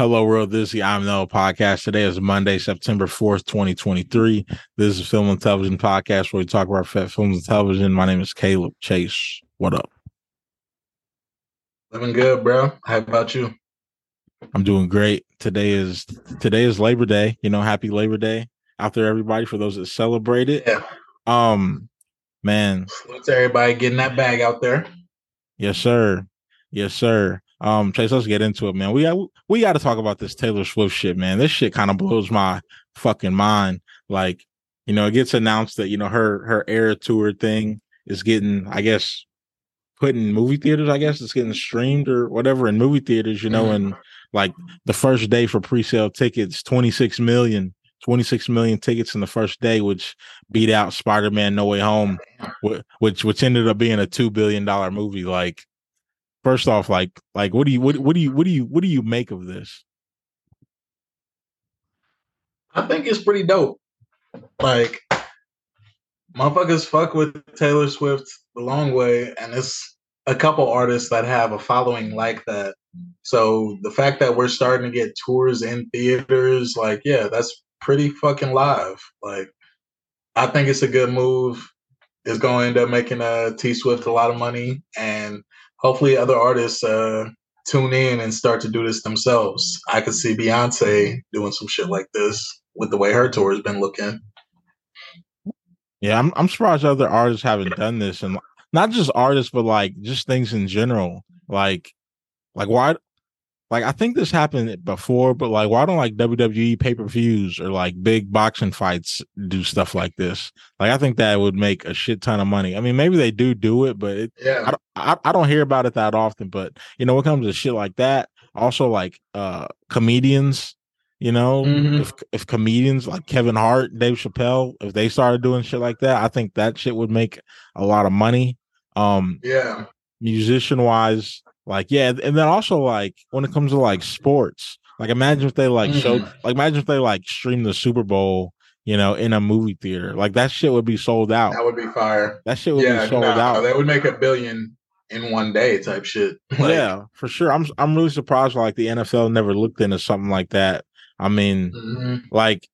Hello, world. This is the I'm No podcast. Today is Monday, September 4th, 2023. This is Film and Television Podcast where we talk about films and television. My name is Caleb Chase. What up? Living good, bro. How about you? I'm doing great. Today is today is Labor Day. You know, happy Labor Day out there, everybody, for those that celebrate it. Yeah. Um, man. Salute everybody getting that bag out there. Yes, sir. Yes, sir. Um, Chase, let's get into it, man. We got we got to talk about this Taylor Swift shit, man. This shit kind of blows my fucking mind. Like, you know, it gets announced that you know her her era tour thing is getting, I guess, put in movie theaters. I guess it's getting streamed or whatever in movie theaters. You know, mm-hmm. and like the first day for pre-sale tickets, 26 million. 26 million tickets in the first day, which beat out Spider-Man No Way Home, which which ended up being a two billion dollar movie. Like, first off, like like what do you what what do you what do you what do you make of this? I think it's pretty dope. Like motherfuckers fuck with Taylor Swift the long way, and it's a couple artists that have a following like that. So the fact that we're starting to get tours in theaters, like, yeah, that's pretty fucking live. Like, I think it's a good move. It's going to end up making uh, T Swift a lot of money, and hopefully other artists uh, tune in and start to do this themselves. I could see Beyonce doing some shit like this with the way her tour has been looking. Yeah, I'm I'm surprised other artists haven't done this, and not just artists, but like just things in general. Like, like why? Like I think this happened before, but like why don't like WWE pay per views or like big boxing fights do stuff like this? Like I think that would make a shit ton of money. I mean, maybe they do do it, but it, yeah, I, I, I don't hear about it that often. But you know, when it comes to shit like that, also like uh comedians you know, mm-hmm. if if comedians like Kevin Hart, Dave Chappelle, if they started doing shit like that, I think that shit would make a lot of money. Um, yeah, musician wise, like yeah, and then also like when it comes to like sports, like imagine if they like mm-hmm. showed, like imagine if they like stream the Super Bowl, you know, in a movie theater, like that shit would be sold out. That would be fire. That shit would yeah, be sold no, out. They would make a billion in one day type shit. Like, yeah, for sure. I'm I'm really surprised like the NFL never looked into something like that I mean, mm-hmm. like,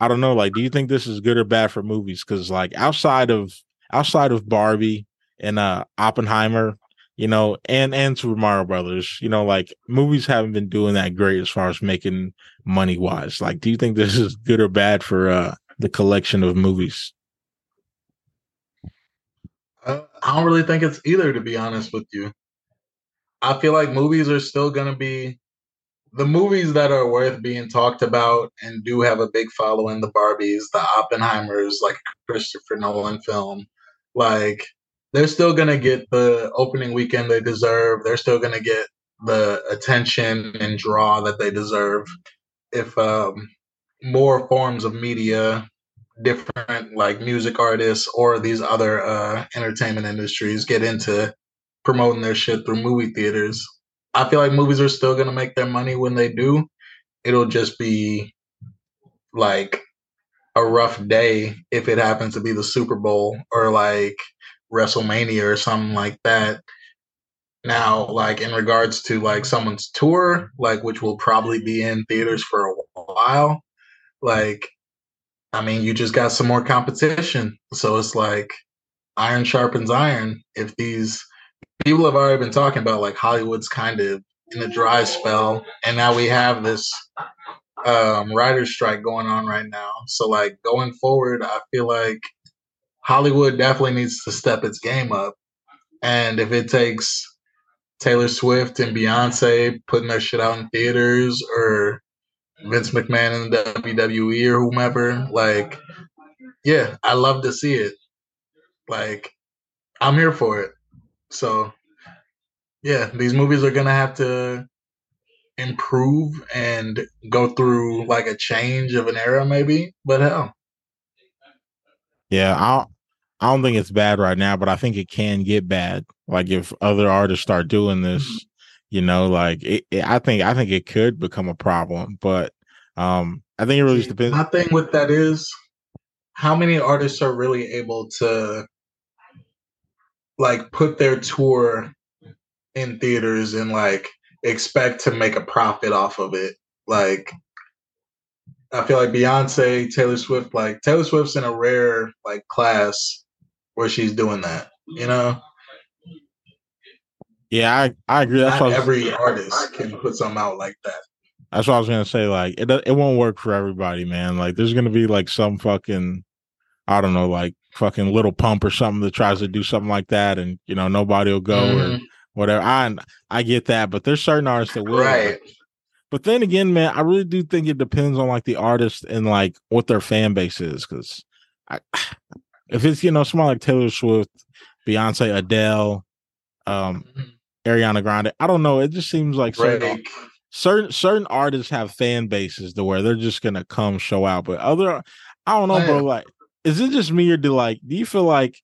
I don't know. Like, do you think this is good or bad for movies? Because like outside of outside of Barbie and uh Oppenheimer, you know, and and Super Mario Brothers, you know, like movies haven't been doing that great as far as making money wise. Like, do you think this is good or bad for uh the collection of movies? Uh, I don't really think it's either, to be honest with you. I feel like movies are still going to be the movies that are worth being talked about and do have a big following the barbies the oppenheimers like christopher nolan film like they're still going to get the opening weekend they deserve they're still going to get the attention and draw that they deserve if um, more forms of media different like music artists or these other uh, entertainment industries get into promoting their shit through movie theaters I feel like movies are still gonna make their money when they do. It'll just be like a rough day if it happens to be the Super Bowl or like WrestleMania or something like that. Now, like in regards to like someone's tour, like which will probably be in theaters for a while, like I mean, you just got some more competition. So it's like iron sharpens iron. If these people have already been talking about like Hollywood's kind of in a dry spell, and now we have this um, writer's strike going on right now. So like going forward, I feel like Hollywood definitely needs to step its game up, and if it takes Taylor Swift and Beyonce putting their shit out in theaters or Vince McMahon in the WWE or whomever, like, yeah, I love to see it. Like, I'm here for it. So, yeah, these movies are gonna have to improve and go through like a change of an era, maybe. But hell, yeah, I I don't think it's bad right now, but I think it can get bad. Like if other artists start doing this, mm-hmm. you know, like it, it, I think I think it could become a problem. But um, I think it really depends. My thing with that is how many artists are really able to like put their tour in theaters and like expect to make a profit off of it. Like I feel like Beyonce, Taylor Swift, like Taylor Swift's in a rare like class where she's doing that. You know. Yeah, I, I agree. That's Not every artist can put something out like that. That's what I was gonna say. Like it, it won't work for everybody, man. Like there's gonna be like some fucking, I don't know, like fucking Lil Pump or something that tries to do something like that, and you know nobody will go mm-hmm. or whatever. I I get that, but there's certain artists that will. Right. But then again, man, I really do think it depends on like the artist and like what their fan base is. Because if it's you know someone like Taylor Swift, Beyonce, Adele, um, mm-hmm. Ariana Grande, I don't know. It just seems like certain, certain certain artists have fan bases to where they're just gonna come show out. But other, I don't know, bro. Like, is it just me or do like do you feel like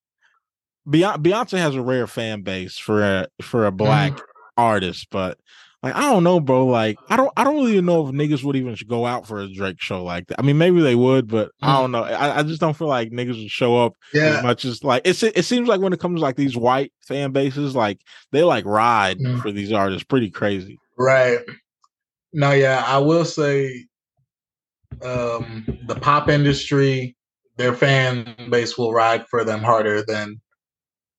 Beyonce has a rare fan base for a for a black mm. artist, but like I don't know, bro. Like I don't I don't really know if niggas would even go out for a Drake show like that. I mean, maybe they would, but mm. I don't know. I, I, just don't feel like niggas would show up yeah. as much as like it's it seems like when it comes to like these white fan bases, like they like ride mm. for these artists pretty crazy. Right. No, yeah, I will say um the pop industry, their fan base will ride for them harder than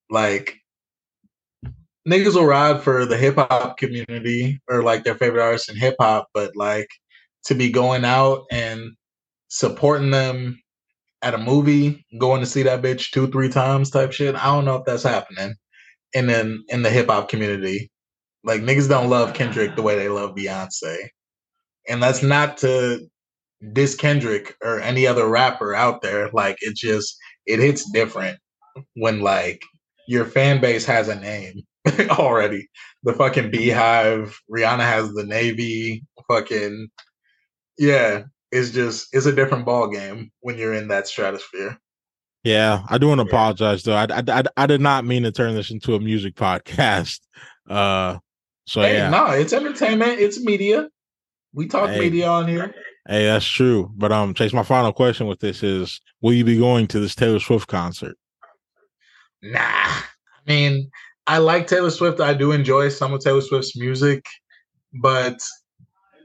like niggas will ride for the hip hop community or like their favorite artists in hip hop, but like to be going out and supporting them at a movie, going to see that bitch two, three times type shit. I don't know if that's happening in in, in the hip hop community. Like niggas don't love Kendrick the way they love Beyonce. And that's not to diss Kendrick or any other rapper out there. Like it just it hits different when like your fan base has a name already. The fucking BeyHive, Rihanna has the Navy, fucking yeah. It's just it's a different ball game when you're in that stratosphere. Yeah, I do want to apologize though. I, I, I, I, did not mean to turn this into a music podcast. Uh, so hey, yeah, no, it's entertainment. It's media. We talk hey, media on here. Hey, that's true. But um, Chase, my final question with this is: Will you be going to this Taylor Swift concert? Nah, I mean, I like Taylor Swift. I do enjoy some of Taylor Swift's music, but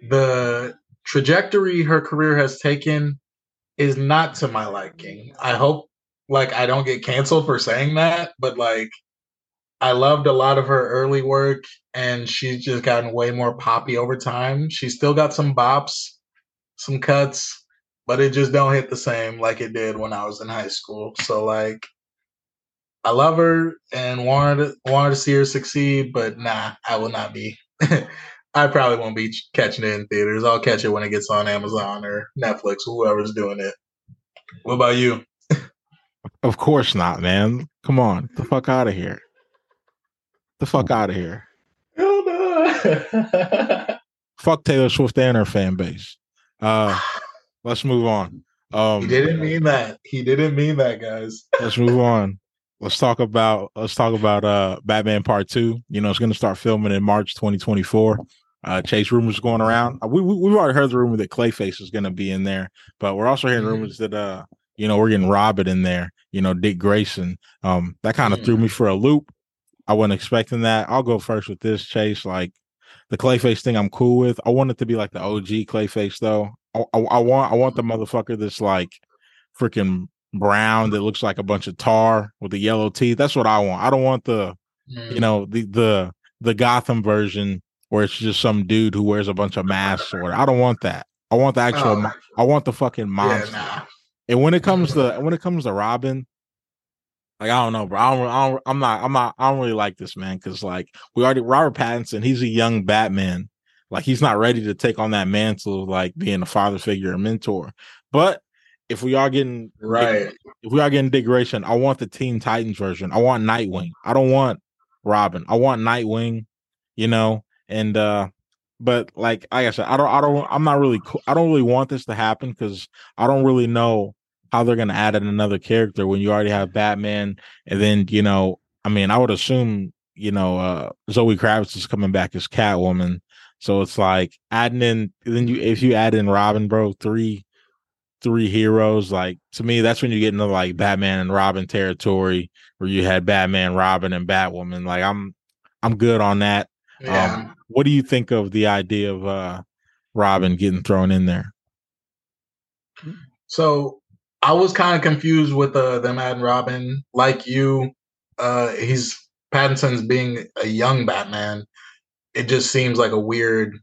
the trajectory her career has taken is not to my liking. I hope like I don't get canceled for saying that, but like I loved a lot of her early work and she's just gotten way more poppy over time. She's still got some bops, some cuts, but it just don't hit the same like it did when I was in high school. So like I love her and wanted wanted to see her succeed, but nah, I will not be. I probably won't be catching it in theaters. I'll catch it when it gets on Amazon or Netflix, or whoever's doing it. What about you? Of course not, man. Come on, the fuck out of here. The fuck out of here. Hell no. fuck Taylor Swift and her fan base. Uh, let's move on. Um, he didn't mean that. He didn't mean that, guys. let's move on let's talk about let's talk about uh Batman Part Two. You know, it's going to start filming in March 2024. Uh, Chase rumors going around. Uh, we, we we've already heard the rumor that Clayface is going to be in there, but we're also hearing mm. rumors that uh you know we're getting Robin in there. You know, Dick Grayson. Um, that kind of mm. threw me for a loop. I wasn't expecting that. I'll go first with this Chase. Like the Clayface thing, I'm cool with. I want it to be like the OG Clayface though. I, I, I want I want the motherfucker that's like freaking brown that looks like a bunch of tar with the yellow teeth. That's what I want. I don't want the mm. you know the the the Gotham version where it's just some dude who wears a bunch of masks or I don't want that. I want the actual. Oh. I want the fucking monster. Yeah, nah. And when it comes to when it comes to Robin, like I don't know, bro. I don't, I don't, I'm not. I'm not. I don't really like this man because like we already Robert Pattinson. He's a young Batman. Like he's not ready to take on that mantle of like being a father figure and mentor. But if we are getting right, if we are getting Dick Grayson, I want the Teen Titans version. I want Nightwing. I don't want Robin. I want Nightwing. You know, and uh but like, like I said, I don't, I don't, I'm not really, I don't really want this to happen because I don't really know how they're gonna add in another character when you already have Batman, and then you know, I mean, I would assume you know, uh Zoe Kravitz is coming back as Catwoman, so it's like adding in, then you if you add in Robin, bro, three three heroes. Like to me, that's when you get into like Batman and Robin territory, where you had Batman, Robin, and Batwoman. Like I'm, I'm good on that. Yeah. Um, what do you think of the idea of uh, Robin getting thrown in there? So I was kind of confused with uh, them adding Robin. Like you, uh, he's Pattinson's being a young Batman. It just seems like a weird,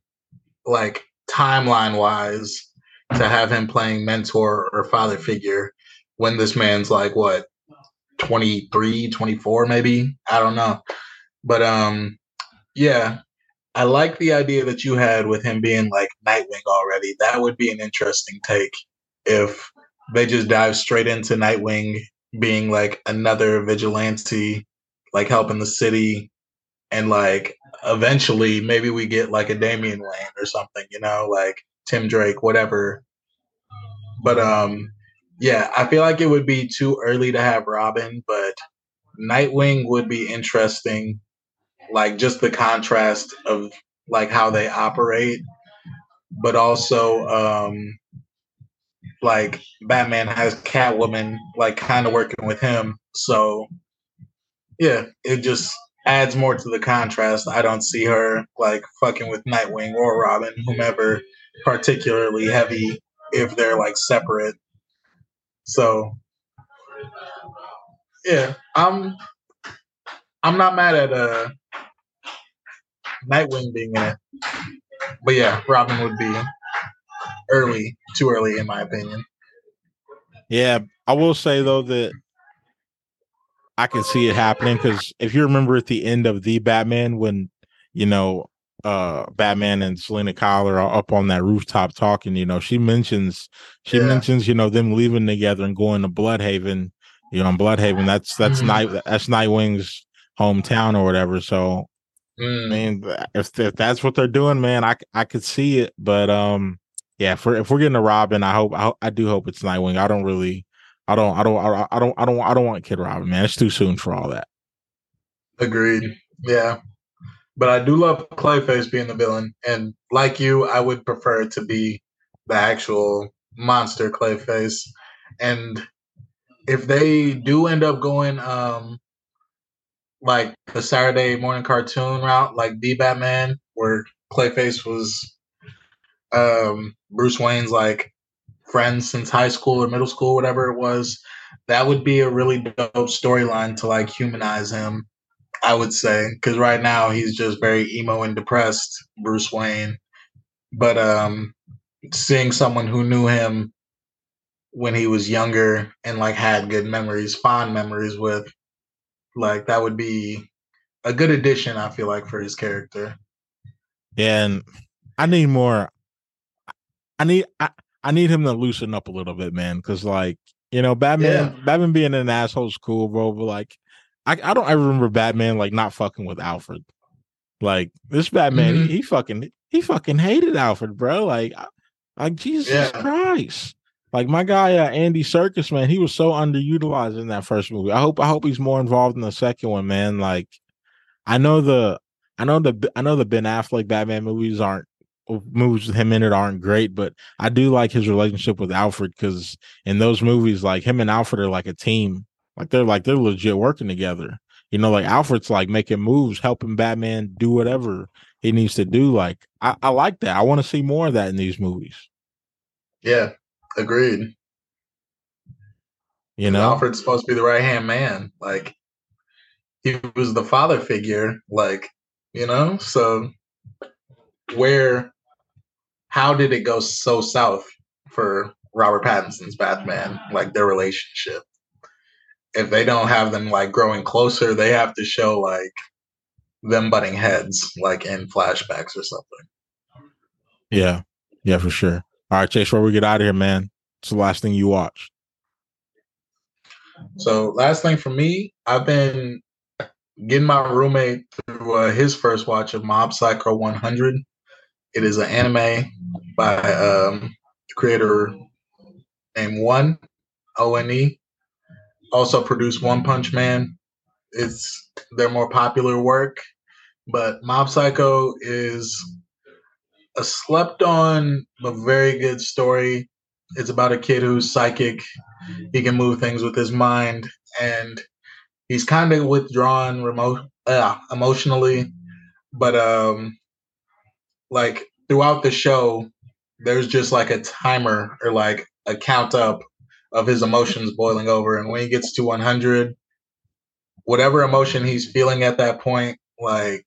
like timeline wise, to have him playing mentor or father figure when this man's like what 23 24 maybe? I don't know. But um yeah i like the idea that you had with him being like nightwing already. That would be an interesting take if they just dive straight into nightwing being like another vigilante like helping the city and like eventually maybe we get like a damian wayne or something you know? Like tim drake whatever but um yeah, I feel like it would be too early to have Robin, but Nightwing would be interesting. Like just the contrast of like how they operate, but also um like Batman has Catwoman like kind of working with him. So yeah, it just adds more to the contrast. I don't see her like fucking with Nightwing or Robin, whomever particularly heavy if they're like separate so yeah, I'm I'm not mad at uh Nightwing being in it. But yeah, Robin would be early, too early in my opinion. Yeah, I will say though that I can see it happening because if you remember at the end of the Batman when you know uh Batman and Selina Kyle are up on that rooftop talking, you know, she mentions she yeah. mentions, you know, them leaving together and going to Blüdhaven, you know, Blüdhaven, that's that's mm. night that's Nightwing's hometown or whatever. So mm. I mean if if that's what they're doing, man, I I could see it. But um yeah, if we're if we're getting a Robin, I hope I, I do hope it's Nightwing. I don't really I don't I don't I don't I don't I don't want Kid Robin, man. It's too soon for all that. Agreed. Yeah. But I do love Clayface being the villain, and like you, I would prefer to be the actual monster Clayface. And if they do end up going um like the Saturday morning cartoon route, like the Batman, where Clayface was um Bruce Wayne's like friend since high school or middle school, whatever it was, that would be a really dope storyline to like humanize him I would say, because right now he's just very emo and depressed, Bruce Wayne. But um, seeing someone who knew him when he was younger and like had good memories, fond memories with, like that would be a good addition. I feel like for his character. Yeah, and I need more. I need I, I need him to loosen up a little bit, man, because like you know, Batman, yeah. Batman being an asshole is cool, bro. But like, I, I don't ever remember Batman like not fucking with Alfred. Like this Batman, mm-hmm. he, he, fucking he fucking hated Alfred, bro. Like, like Jesus yeah. Christ. Like my guy uh, Andy Serkis, man, he was so underutilized in that first movie. I hope I hope he's more involved in the second one, man. Like, I know the I know the I know the Ben Affleck Batman movies aren't movies with him in it aren't great, but I do like his relationship with Alfred because in those movies, like him and Alfred are like a team. Like they're like they're legit working together. You know, like Alfred's like making moves, helping Batman do whatever he needs to do. Like I, I like that. I want to see more of that in these movies. Yeah, agreed. You know, Alfred's supposed to be the right hand man. Like he was the father figure. Like you know, so where, how did it go so south for Robert Pattinson's Batman? Like their relationship if they don't have them like growing closer, they have to show like them butting heads, like in flashbacks or something. Yeah, yeah, for sure. All right, Chase, before we get out of here, man, it's the last thing you watched. So, last thing for me, I've been getting my roommate through uh, his first watch of Mob Psycho 100. It is an anime by um, creator named One O N E also produced One Punch Man. It's their more popular work, but Mob Psycho is a slept on but very good story. It's about a kid who's psychic. He can move things with his mind, and he's kind of withdrawn remote, uh, emotionally. but um, like throughout the show, there's just like a timer or like a count up of his emotions boiling over, and when he gets to 100, whatever emotion he's feeling at that point, like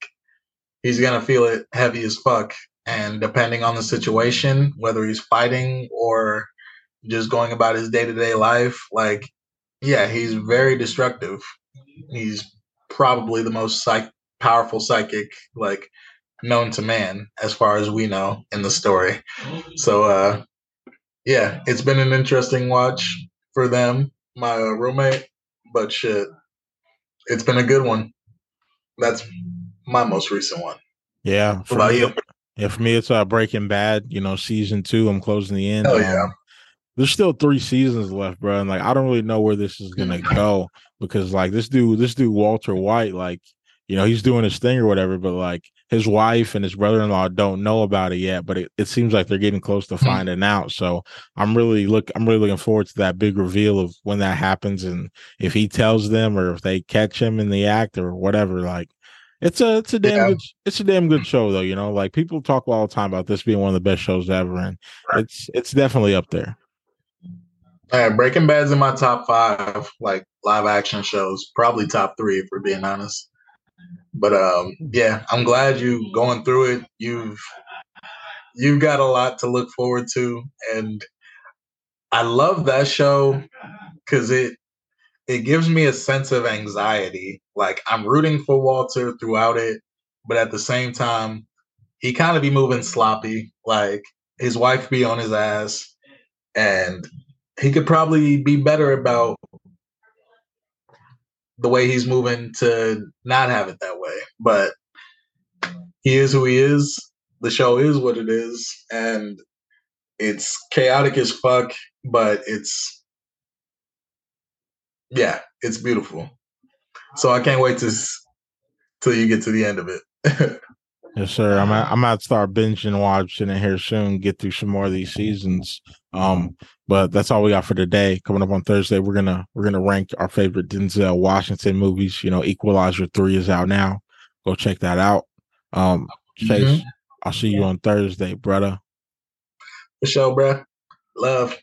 he's gonna feel it heavy as fuck. And depending on the situation, whether he's fighting or just going about his day to day life, like, yeah, he's very destructive. He's probably the most psych- powerful psychic, like, known to man, as far as we know in the story. So, uh, yeah, it's been an interesting watch for them, my uh, roommate, but shit, it's been a good one. That's my most recent one. Yeah. For about me, you? Yeah, for me, it's uh, Breaking Bad. You know, season two. I'm closing the end. Oh yeah. Um, there's still three seasons left, bro. And like, I don't really know where this is gonna go because like this dude, this dude Walter White, like, you know, he's doing his thing or whatever, but like his wife and his brother-in-law don't know about it yet, but it, it seems like they're getting close to hmm. finding out. So I'm really look I'm really looking forward to that big reveal of when that happens and if he tells them or if they catch him in the act or whatever. Like it's a it's a damn yeah. good it's a damn good show though, you know. Like people talk all the time about this being one of the best shows ever, and it's it's definitely up there. Yeah, Breaking Bad's in my top five, like live action shows, probably top three if we're being honest. But um, yeah, I'm glad you going through it. You've you've got a lot to look forward to, and I love that show because it it gives me a sense of anxiety. Like I'm rooting for Walter throughout it, but at the same time, he kind of be moving sloppy. Like his wife be on his ass, and he could probably be better about the way he's moving to not have it that way. But he is who he is. The show is what it is, and it's chaotic as fuck, but it's yeah, it's beautiful. So I can't wait to till you get to the end of it. yes, sir. I'm at, I'm to start binging watching it here soon. Get through some more of these seasons. Um, but that's all we got for today. Coming up on Thursday, we're gonna we're gonna rank our favorite Denzel Washington movies. You know, Equalizer three is out now. Go check that out. Um, Chase, mm-hmm. I'll see you on Thursday, brother. For sure, bro. Love.